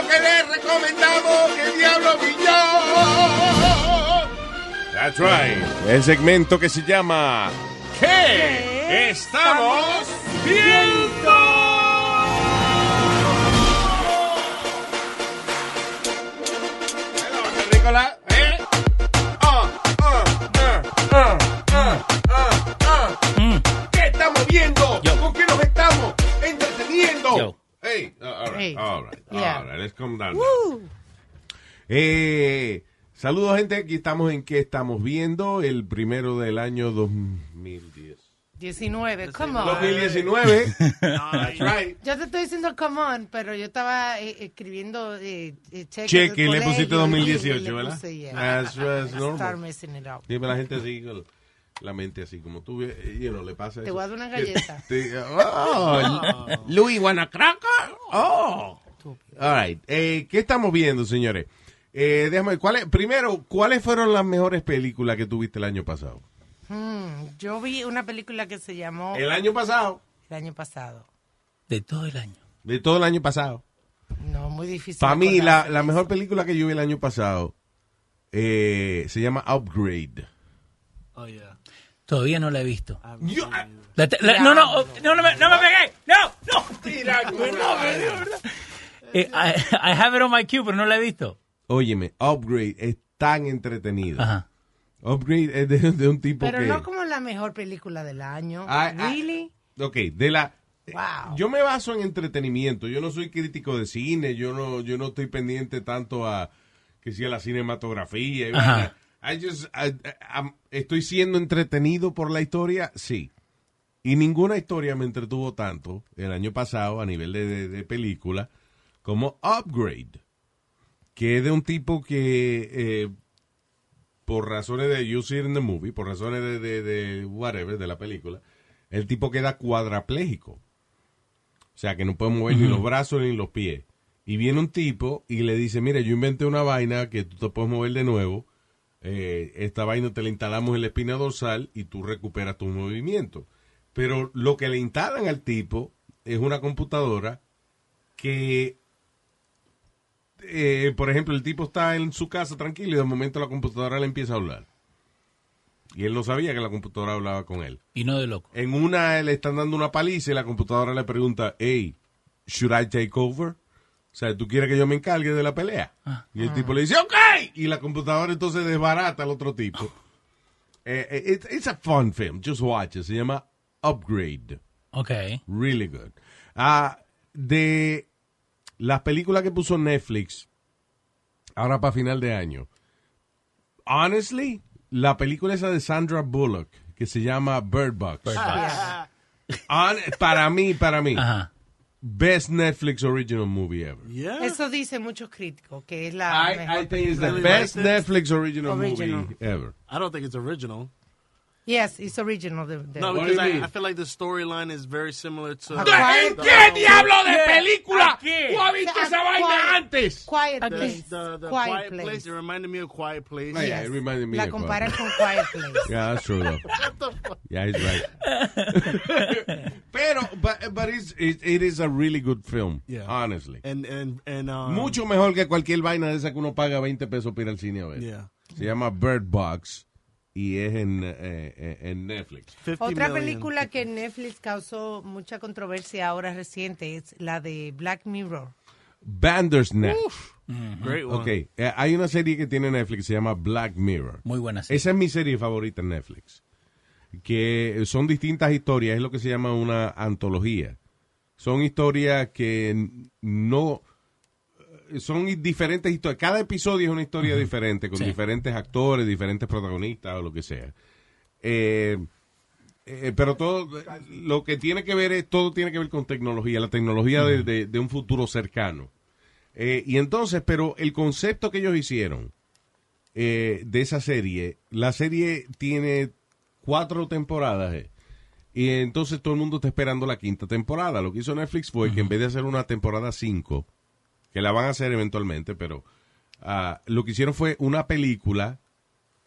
lo que le recomendamos, que diablo yo. That's right. El segmento que se llama ¿Qué estamos viendo? Uh, all right, Hey. all right, Yeah. all right. Let's calm down. Eh, saludos, gente. Aquí estamos en ¿Qué estamos viendo? El primero del año 2010. 19, come on. 2019. That's right. Yo te estoy diciendo come on, pero yo estaba eh, escribiendo eh, eh, Cheque, y le pusiste colegio, 2018, y le ¿verdad? puse, yeah. That's, that's Start normal. messing it up. Dime la gente así, con la mente así, como tú, eh, you know, le pasa Te eso. voy a dar una galleta. Te- oh, Louis Guanacracker. Oh. All right. Eh, ¿Qué estamos viendo, señores? Eh, déjame ver, ¿cuáles- primero, ¿cuáles fueron las mejores películas que tuviste el año pasado? Hmm, yo vi una película que se llamó El año pasado. el año pasado. De todo el año. De todo el año pasado. No, muy difícil. Para mí, la, la mejor película que yo vi el año pasado eh, se llama Upgrade. Oh, yeah. Todavía no la he visto. Yo- La te- la- no, no, oh, no, no me, no me pegué. No, no. Tira, No, me dio, ¿verdad? Eh, I, I have it on my queue, pero no la he visto. Óyeme, Upgrade es tan entretenido. Ajá. Upgrade es de, de un tipo Pero que... no como la mejor película del año. Ah, ah, really? Ok, de la... Wow. Yo me baso en entretenimiento. Yo no soy crítico de cine. Yo no, yo no estoy pendiente tanto a que sea la cinematografía. y. I just- I- I- I'm- estoy siendo entretenido por la historia, sí. Y ninguna historia me entretuvo tanto el año pasado a nivel de, de- de película como Upgrade, que es de un tipo que eh, por razones de you see it in the movie, por razones de, de, de whatever, de la película, el tipo queda cuadrapléjico. O sea, que no puede mover ni los brazos ni los pies. Y viene un tipo y le dice, mire, yo inventé una vaina que tú te puedes mover de nuevo. Eh, esta vaina te la instalamos en la espina dorsal y tú recuperas tu movimiento. Pero lo que le instalan al tipo es una computadora que, eh, por ejemplo, el tipo está en su casa tranquilo y de momento la computadora le empieza a hablar. Y él no sabía que la computadora hablaba con él. Y no de loco. En una le están dando una paliza y la computadora le pregunta, hey, should I take over? O sea, ¿tú quieres que yo me encargue de la pelea? Y el tipo le dice, ok. Y la computadora entonces desbarata al otro tipo. Eh, eh, it's, it's a fun film. Just watch it. Se llama Upgrade. Ok. Really good. Ah, de las películas que puso Netflix, ahora para final de año. Honestly, la película esa de Sandra Bullock, que se llama Bird Box. Para mí, para mí, Ajá. Best Netflix original movie ever. Yeah. Eso dicen muchos críticos, que es la I, mejor I think it's the Really best liked? Netflix original, Original. movie ever. I don't think it's original. Yes, it's original. The, the- No, because I? I feel like the storyline is very similar to. ¿En qué diablo de película? ¿Tú has visto esa vaina antes? Quiet Place. the, the Quiet, quiet, Place. place. It reminded me of Quiet Place. Yeah, it reminded me La of comparan Quiet con Quiet Place. Yeah, that's true though. Yeah, he's right. Pero, but, but it's, it, it is a really good film, Yeah. honestly. And and and um, Mucho mejor que cualquier vaina de esa que uno paga 20 pesos para ir al cine a ver. Yeah. Se llama Bird Box y es en, eh, en Netflix. 50 Otra película que people. Netflix causó mucha controversia ahora reciente es la de Black Mirror. Bandersnatch. Great one. Ok, eh, hay una serie que tiene Netflix, se llama Black Mirror. Muy buena serie. Esa es mi serie favorita en Netflix. Que son distintas historias, es lo que se llama una antología. Son historias que no. Son diferentes historias. Cada episodio es una historia diferente, con Sí. diferentes actores, diferentes protagonistas o lo que sea. Eh, eh, pero todo lo que tiene que ver es todo tiene que ver con tecnología, la tecnología de, de- de un futuro cercano. Eh, y entonces, pero el concepto que ellos hicieron eh, de esa serie, la serie tiene cuatro temporadas. y entonces todo el mundo está esperando la quinta temporada. Lo que hizo Netflix fue que en vez de hacer una temporada 5, que la van a hacer eventualmente, pero ah, lo que hicieron fue una película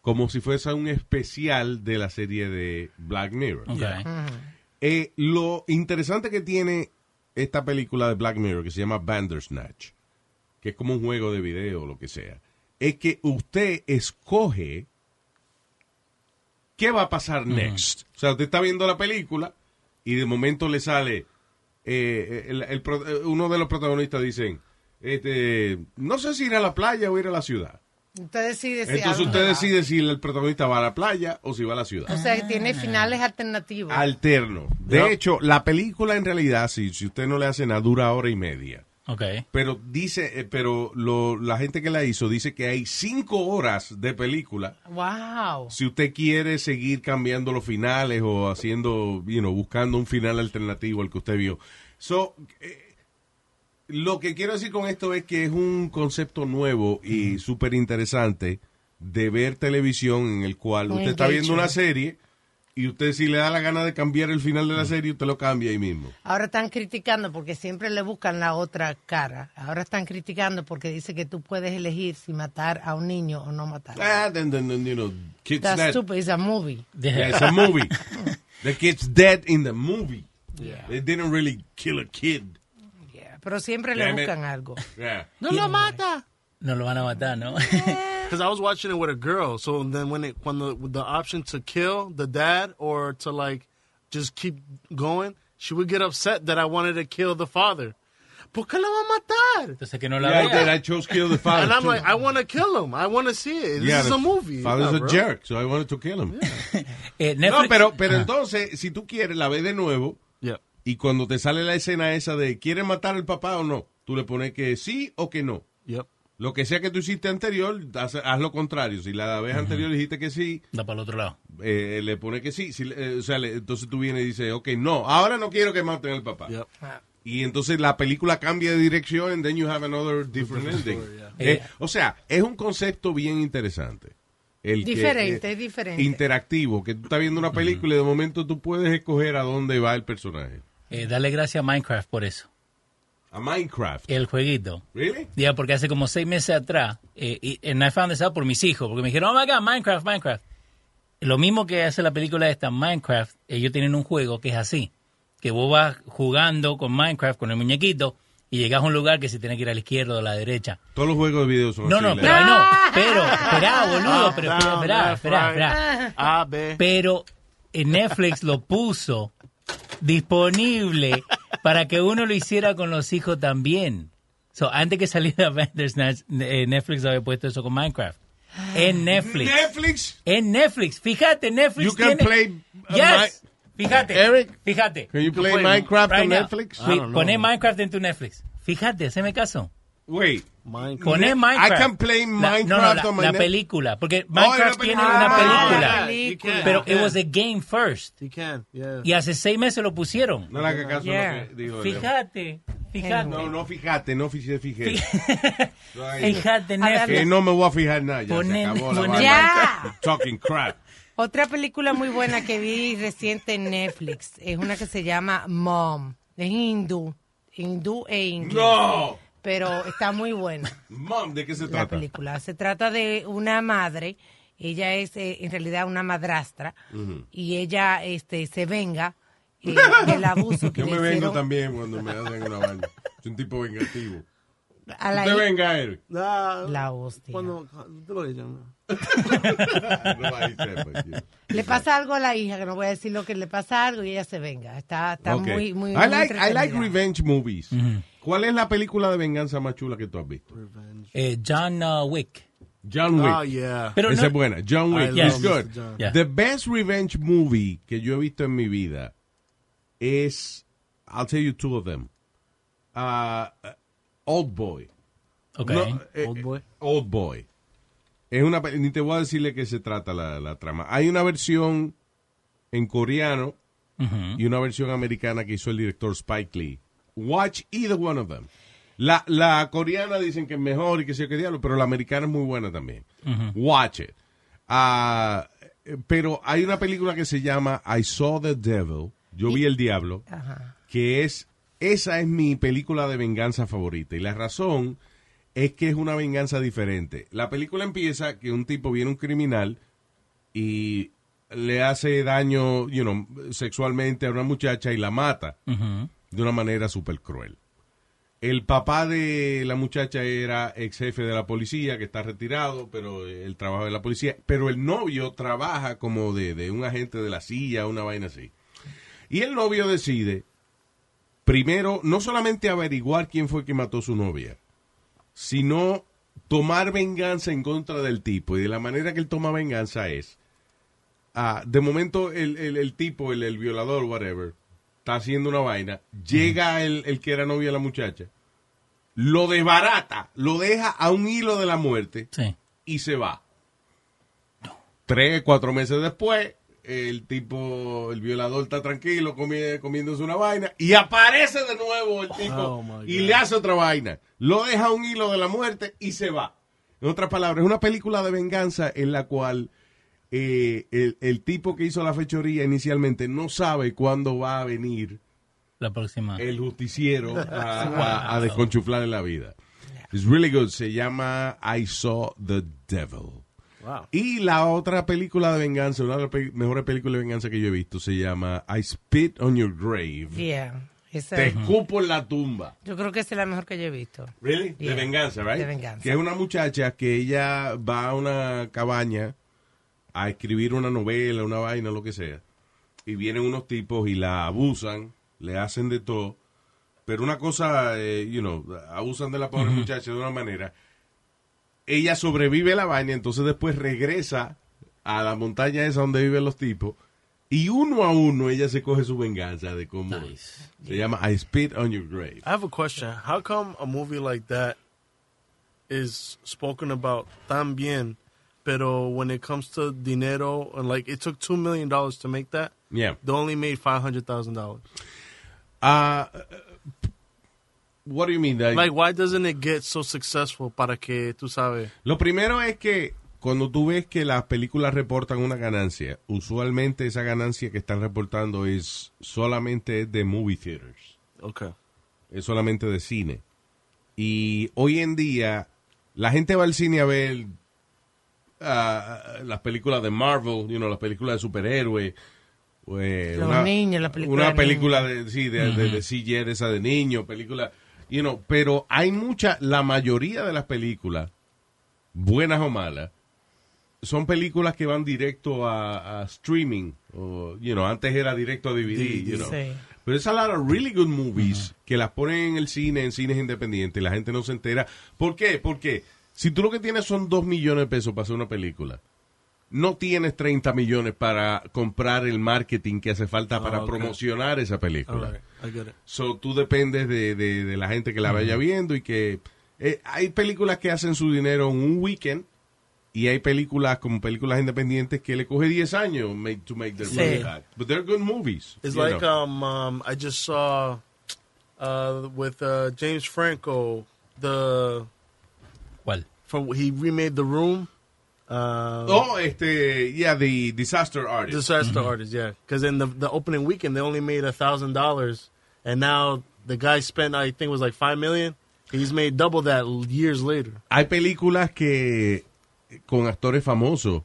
como si fuese un especial de la serie de Black Mirror. Eh, lo interesante que tiene esta película de Black Mirror, que se llama Bandersnatch, que es como un juego de video o lo que sea, es que usted escoge qué va a pasar next. O sea, usted está viendo la película y de momento le sale eh, el- el pro- eh, uno de los protagonistas dicen, este, no sé si ir a la playa o ir a la ciudad. Usted decide si Entonces usted va. decide si el protagonista va a la playa o si va a la ciudad. O sea, que tiene finales alternativos. Alterno. De Yep. hecho, la película en realidad, si, si usted no le hace nada, dura hora y media. Ok. Pero dice, eh, pero lo- la gente que la hizo dice que hay cinco horas de película. Wow. Si usted quiere seguir cambiando los finales o haciendo, you know, buscando un final alternativo al que usted vio. So, eh, lo que quiero decir con esto es que es un concepto nuevo y súper interesante de ver televisión en el cual usted está viendo una serie y usted si le da la gana de cambiar el final de la serie, usted lo cambia ahí mismo. Ahora están criticando porque siempre le buscan la otra cara. Ahora están criticando porque dice que tú puedes elegir si matar a un niño o no matar. Ah, then, then, then, you know, kids That's dead. stupid. It's a movie. Yeah, it's a movie. the kid's dead in the movie. They didn't really kill a kid. Pero siempre le Damn it. buscan algo. Yeah. No lo mata. No lo van a matar, ¿no? Because I was watching it with a girl, so then when it when the the option to kill the dad or to like just keep going, she would get upset that I wanted to kill the father. ¿Por qué lo va a matar? Entonces que no la Yeah, I did. I chose kill the father. And I'm too. like, I want to kill him. I want to see it. This Yeah, is the a movie. Father's a bro. jerk, so I wanted to kill him. Eh, No, pero, pero entonces, si tú quieres, la ves de nuevo Yeah. Y cuando te sale la escena esa de ¿quieres matar al papá o no? Tú le pones que sí o que no. Yep. Lo que sea que tú hiciste anterior, haz, haz lo contrario. Si la vez anterior dijiste que sí, Da para el otro lado. eh, le pone que sí. Si, eh, o sea, le- entonces tú vienes y dices, ok, no, ahora no quiero que maten al papá. Yep. Y entonces la película cambia de dirección and then you have another different ending. yeah. Eh, o sea, es un concepto bien interesante. El que, Diferente, eh, es diferente. Interactivo, que tú estás viendo una película y de momento tú puedes escoger a dónde va el personaje. Eh, dale gracias a Minecraft por eso. A Minecraft. El jueguito. ¿Really? Ya, porque hace como seis meses atrás, eh, y and I found this out por mis hijos, porque me dijeron, oh my God, Minecraft, Minecraft. Lo mismo que hace la película esta, Minecraft, ellos tienen un juego que es así, que vos vas jugando con Minecraft, con el muñequito, y llegas a un lugar que se tiene que ir a la izquierda o a la derecha. Todos los juegos de video son No, así. no, pero no, pero, espera, boludo, Up, pero down, left, right. espera. A, B. Pero en Netflix lo puso disponible para que uno lo hiciera con los hijos también. So, antes que saliera Bandersnatch, eh, Netflix había puesto eso con Minecraft. En Netflix. Netflix. En Netflix. Fíjate, Netflix You can tiene- play, uh, Yes. Fíjate. Eric, Fíjate. Can you play play Minecraft Right on. Netflix? Poné Minecraft en tu Netflix. Fíjate, haceme caso. Wait. Minecraft. Poné I Minecraft. can play La- Minecraft no, no, la, on my la película. Porque Oh, la Minecraft tiene película. una Ah, película. yeah, can, Pero it was a game first. You can, yeah. Y hace seis meses lo pusieron. No le haga caso Yeah. lo que dijo. Fíjate, fíjate. No, no fíjate, no fíjate, fíjate. No, no. Fíjate, A Netflix. Que no me voy a fijar nada, ya Ponen- se acabó la. Ya. Talking crap. Otra película muy buena que vi reciente en Netflix es una que se llama Mom. Es hindú. Hindú e inglés. No. Pero está muy buena Mom, ¿de qué se la trata? película. Se trata de una madre. Ella es eh, en realidad una madrastra. Y ella este, se venga eh, del abuso que Yo me vengo hicieron también cuando me hacen una vaina. Soy un tipo vengativo. a la, Usted venga, Eric. Nah, la hostia. cuando. No, ahí sepa, tío. Le pasa algo a la hija, que no voy a decir lo que le pasa algo y ella se venga. Está, está Ok. muy, muy, I muy like, I like revenge movies. ¿Cuál es la película de venganza más chula que tú has visto? Eh, John uh, Wick. John Wick. Oh, yeah. Pero Esa no- es buena. John Wick. It's good. Mr. John. Yeah. The best revenge movie que yo he visto en mi vida es, I'll tell you two of them. Uh, Old Boy. Ok. No, eh, Old Boy. Old Boy. Es una, ni te voy a decirle qué se trata la, la trama. Hay una versión en coreano y una versión americana que hizo el director Spike Lee. Watch either one of them. La, la coreana dicen que es mejor y que sea que diablo, pero la americana es muy buena también. Watch it. Eh, pero hay una película que se llama I Saw the Devil. Yo vi el diablo que es, esa es mi película de venganza favorita. Y la razón es que es una venganza diferente. La película empieza que un tipo viene un criminal y le hace daño, you know, sexualmente a una muchacha y la mata. De una manera súper cruel. El papá de la muchacha era ex jefe de la policía, que está retirado, pero él trabaja en la policía. Pero el novio trabaja como de, de un agente de la silla, una vaina así. Y el novio decide, primero, no solamente averiguar quién fue que mató a su novia, sino tomar venganza en contra del tipo. Y de la manera que él toma venganza es, ah, de momento el, el- el tipo, el, el violador, whatever, está haciendo una vaina, llega el, el que era novio de la muchacha, lo desbarata, lo deja a un hilo de la muerte Sí. y se va. Tres, cuatro meses después, el tipo, el violador está tranquilo comi- comiéndose una vaina y aparece de nuevo el tipo Oh, y le hace otra vaina. Lo deja a un hilo de la muerte y se va. En otras palabras, es una película de venganza en la cual eh, el, el tipo que hizo la fechoría inicialmente no sabe cuándo va a venir La próxima. el justiciero a, a, a desconchuflar en la vida. It's really good. Se llama I Saw the Devil. Wow. Y la otra película de venganza, una de las pe- mejores películas de venganza que yo he visto, se llama I Spit on Your Grave. Yeah. Esa- Te escupo en la tumba. yo creo que esa es la mejor que yo he visto. Really? Yeah. De venganza, right? De venganza. Que es una muchacha que ella va a una cabaña a escribir una novela, una vaina, lo que sea. Y vienen unos tipos y la abusan, le hacen de todo. Pero una cosa, eh, you know, abusan de la pobre muchacha de una manera. Ella sobrevive a la vaina, entonces después regresa a la montaña esa donde viven los tipos. Y uno a uno ella se coge su venganza de cómo Nice. se llama I Spit on Your Grave. I have a question. How come a movie like that is spoken about tan bien, pero when it comes to dinero and like it took two million dollars to make that, Yeah. they only made five hundred thousand dollars. Ah, what do you mean? Like, Like, why doesn't it get so successful? Para que tú sabes. lo primero es que cuando tú ves que las películas reportan una ganancia, usualmente esa ganancia que están reportando es solamente de movie theaters, Okay. es solamente de cine. Y hoy en día la gente va al cine a ver ah, las películas de Marvel, you know, las películas de superhéroes. Los niños, la película Una de película de, sí, de, de, de CGI, de esa de niños, película, you know, pero hay mucha, la mayoría de las películas, buenas o malas, son películas que van directo a, a streaming, o, you know, antes era directo a DVD, you know. Sí. Pero es a lot of really good movies que las ponen en el cine, en cines independientes, y la gente no se entera. ¿Por qué? Porque si tú lo que tienes son dos millones de pesos para hacer una película, no tienes 30 millones para comprar el marketing que hace falta para ok. promocionar esa película. right. I get it. So, tú dependes de, de- de la gente que la vaya viendo y que... eh, hay películas que hacen su dinero en un weekend y hay películas como películas independientes que le coge 10 años make, to make their Sí. money back. But they're good movies. It's like um, um I just saw uh with uh James Franco the ¿Cuál? From he remade The Room. Uh, Oh, este, yeah, the Disaster Artist. disaster artist, yeah. Because in the the opening weekend they only made a thousand dollars, and now the guy spent I think it was like five million. He's made double that years later. Hay películas que con actores famosos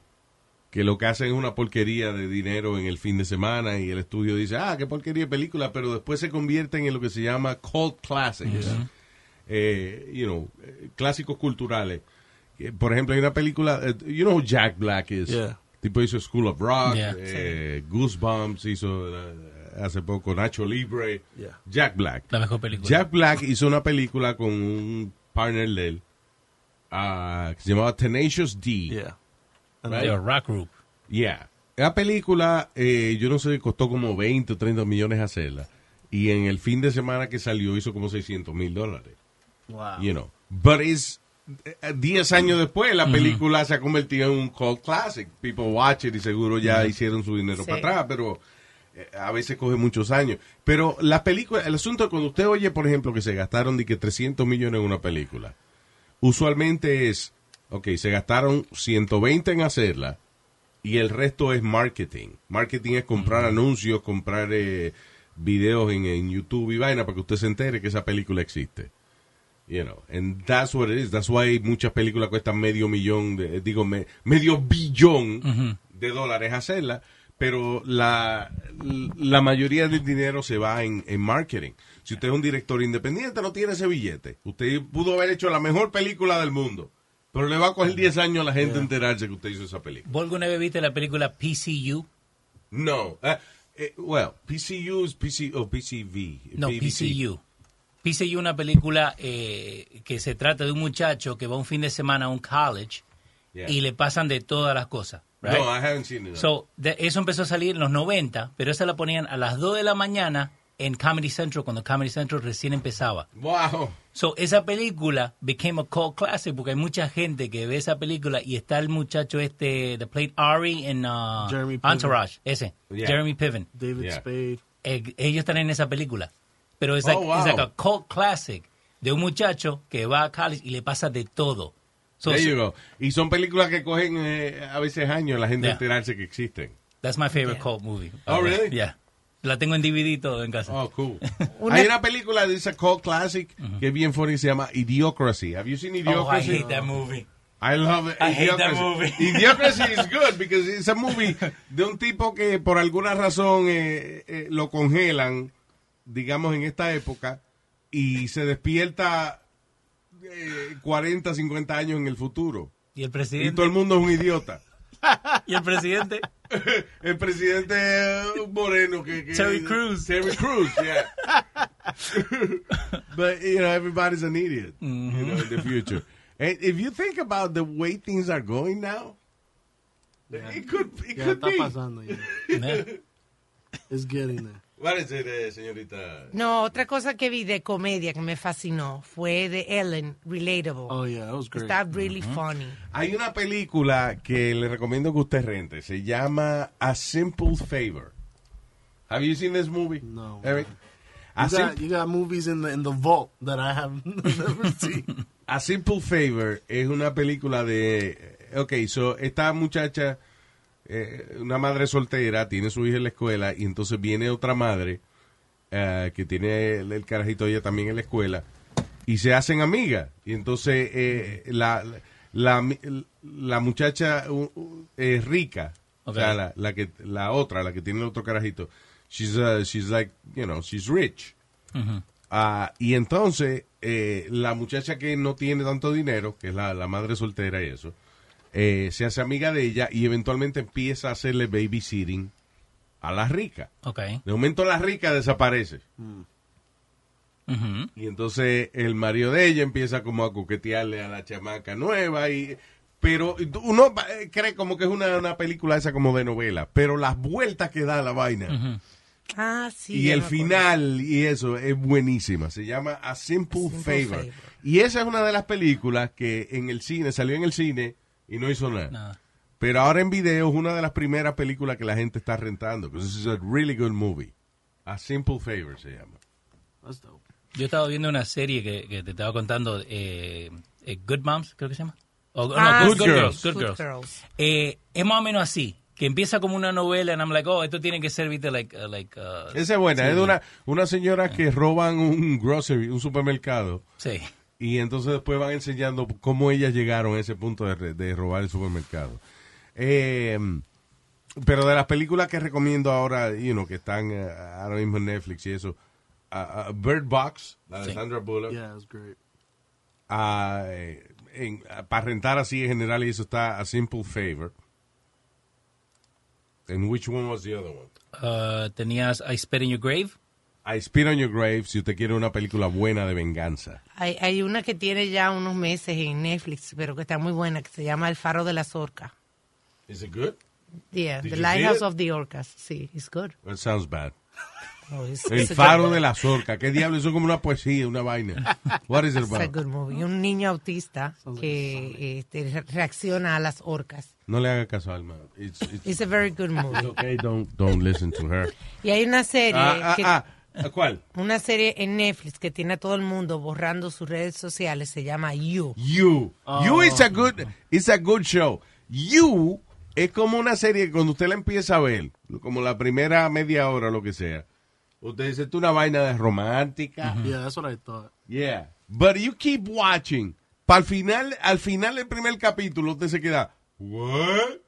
que lo que hacen es una porquería de dinero en el fin de semana y el estudio dice, ah, qué porquería de película, pero después se convierten en lo que se llama cult classics. Eh, you know, eh, clásicos culturales. Eh, Por ejemplo, hay una película, eh, you know who Jack Black is. Yeah. Tipo hizo School of Rock, Yeah. eh, Goosebumps hizo hace poco Nacho Libre. Yeah. Jack Black. La mejor película. Jack Black hizo una película con un partner de él ah, que se llamaba Tenacious D. Yeah. And Right. De Rock Group. Yeah. La película, eh, yo no sé, costó como 20 o 30 millones hacerla. Y en el fin de semana que salió hizo como 600 mil dólares. Wow. You know. But it's, 10 años después la película se ha convertido en un cult classic. People watch it y seguro ya hicieron su dinero Sí. para atrás, pero eh, a veces coge muchos años. Pero la película, el asunto es cuando usted oye, por ejemplo, que se gastaron de que 300 millones en una película, usualmente es, ok, se gastaron 120 en hacerla y el resto es marketing. Marketing es comprar anuncios, comprar eh, videos en, en YouTube y vaina para que usted se entere que esa película existe. You know, and that's what it is. That's why muchas películas cuestan medio millón, de, digo, me- medio billón de dólares hacerla, pero la, la mayoría del dinero se va en, en marketing. Si usted es un director independiente, no tiene ese billete. Usted pudo haber hecho la mejor película del mundo, pero le va a coger 10 años a la gente enterarse que usted hizo esa película. ¿Vos alguna vez viste la película PCU? No. Uh, eh, well, PCU es PC, o PCV. No, PVC. PCU. PCU es una película eh, que se trata de un muchacho que va un fin de semana a un college Yeah. y le pasan de todas las cosas. right? No, I haven't seen it. So, de- eso empezó a salir en los 90, pero esa la ponían a las 2 de la mañana en Comedy Central, cuando Comedy Central recién empezaba. wow. So, esa película became a cult classic porque hay mucha gente que ve esa película y está el muchacho este, the played Ari en uh, Jeremy Piven. Entourage, ese, Yeah. Jeremy Piven. David Yeah. Spade. Eh, ellos están en esa película. Pero es Oh, like, wow. it's like a cult classic de un muchacho que va a college y le pasa de todo. So, There you go. Y son películas que cogen eh, a veces años la gente Yeah. enterarse que existen. That's my favorite cult movie. Oh, really? Yeah. La tengo en DVD todo en casa. Oh, cool. Una- Hay una película de esa cult classic que es bien funny, se llama Idiocracy. Have you seen Oh, I Idiocracy? hate that movie. I love it. I hate that Idiocracy. movie. Idiocracy is good because it's a movie de un tipo que por alguna razón eh, eh, lo congelan, digamos en esta época, y se despierta eh, 40, 50 años en el futuro. ¿Y el Y presidente? todo el mundo es un idiota. ¿Y el presidente? El presidente moreno que, que Terry Crews. Terry Crews, yeah. but you know everybody's an idiot, you know, in the future. And if you think about the way things are going now, it could it Ya could está be. pasando. ya. Yeah. It's getting there. Señorita? No, otra cosa que vi de comedia que me fascinó fue de Ellen, Relatable. Oh yeah, that was great. Está really funny. Hay una película que le recomiendo que usted rente. Se llama A Simple Favor. Have you seen this movie? No. Eric? A, You got, you got movies in the in the vault that I have never seen. A Simple Favor es una película de... Ok, so esta muchacha, eh, una madre soltera, tiene su hija en la escuela y entonces viene otra madre eh, que tiene el, el carajito ella también en la escuela y se hacen amigas. Y entonces eh, la, la, la muchacha uh, uh, es rica, o sea, la, la, que, la otra, la que tiene el otro carajito, she's, uh, she's like, you know, she's rich. Ah, y entonces, eh, la muchacha que no tiene tanto dinero, que es la, la madre soltera y eso, eh, se hace amiga de ella y eventualmente empieza a hacerle babysitting a la rica. De momento la rica desaparece. Ujú. Y entonces el marido de ella empieza como a coquetearle a la chamaca nueva y... Pero uno eh, cree como que es una, una película esa como de novela, pero las vueltas que da la vaina. Ah, sí. y el final y eso es buenísima. Se llama A Simple, Simple Favor. Favor. Y esa es una de las películas que en el cine, salió en el cine y no hizo nada. Nada. Pero ahora en video es una de las primeras películas que la gente está rentando. Because this is a really good movie. A Simple Favor se llama. That's dope. Yo estaba viendo una serie que, que te estaba contando, eh, eh, Good Moms, creo que se llama. O- no, Ah, Good, Good Good Girls. Girls. Good Good Girls. Eh, es más o menos así, que empieza como una novela, and I'm like, oh, esto tiene que ser, viste, like, uh, like, uh, Esa es buena. sí. Es de una, una señora que roban un grocery, un supermercado. Sí. Y entonces después van enseñando cómo ellas llegaron a ese punto de, de robar el supermercado. Eh, pero de las películas que recomiendo ahora, you know, que están eh, ahora mismo en Netflix y eso, ah, ah, Bird Box, la de Sí. Sandra Bullock, Yeah, it was great. ah, eh, en- para rentar así en general y eso está A Simple Favor. And which one was the other one? Uh, tenías I Spit in Your Grave. I Spit on Your Grave, si usted quiere una película buena de venganza. Hay, hay una que tiene ya unos meses en Netflix, pero que está muy buena, que se llama El Faro de las Orcas. Is it good? Yeah, Did The Lighthouse it? of the Orcas. Sí, it's good. That sounds bad. Oh, it's, El it's faro de la zorca. ¿Qué diablo? Eso es como una poesía, una vaina. What is it It's a about? good movie. Un niño autista que este, re- reacciona a las orcas. No le haga caso a Alma. It's, it's, It's a very good it's movie. okay, don't, don't listen to her. Y hay una serie, Ah, que- ah, ah, ¿Cuál? una serie en Netflix que tiene a todo el mundo borrando sus redes sociales. Se llama You. You. You is a good, it's a good show. You es como una serie que cuando usted la empieza a ver, como la primera media hora o lo que sea, usted dice, esto es una vaina de romántica. Yeah, that's what I thought. Yeah. But you keep watching. Para el final, al final del primer capítulo, usted se queda, what?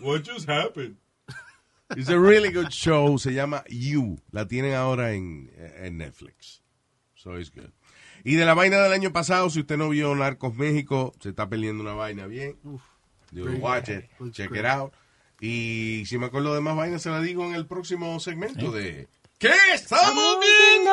What just happened? It's a really good show. Se llama You. La tienen ahora en, en Netflix. So it's good. Y de la vaina del año pasado, si usted no vio Narcos México, se está perdiendo una vaina bien. You watch it, check it out. Y si me acuerdo de más vainas, se la digo en el próximo segmento de ¿Qué estamos viendo?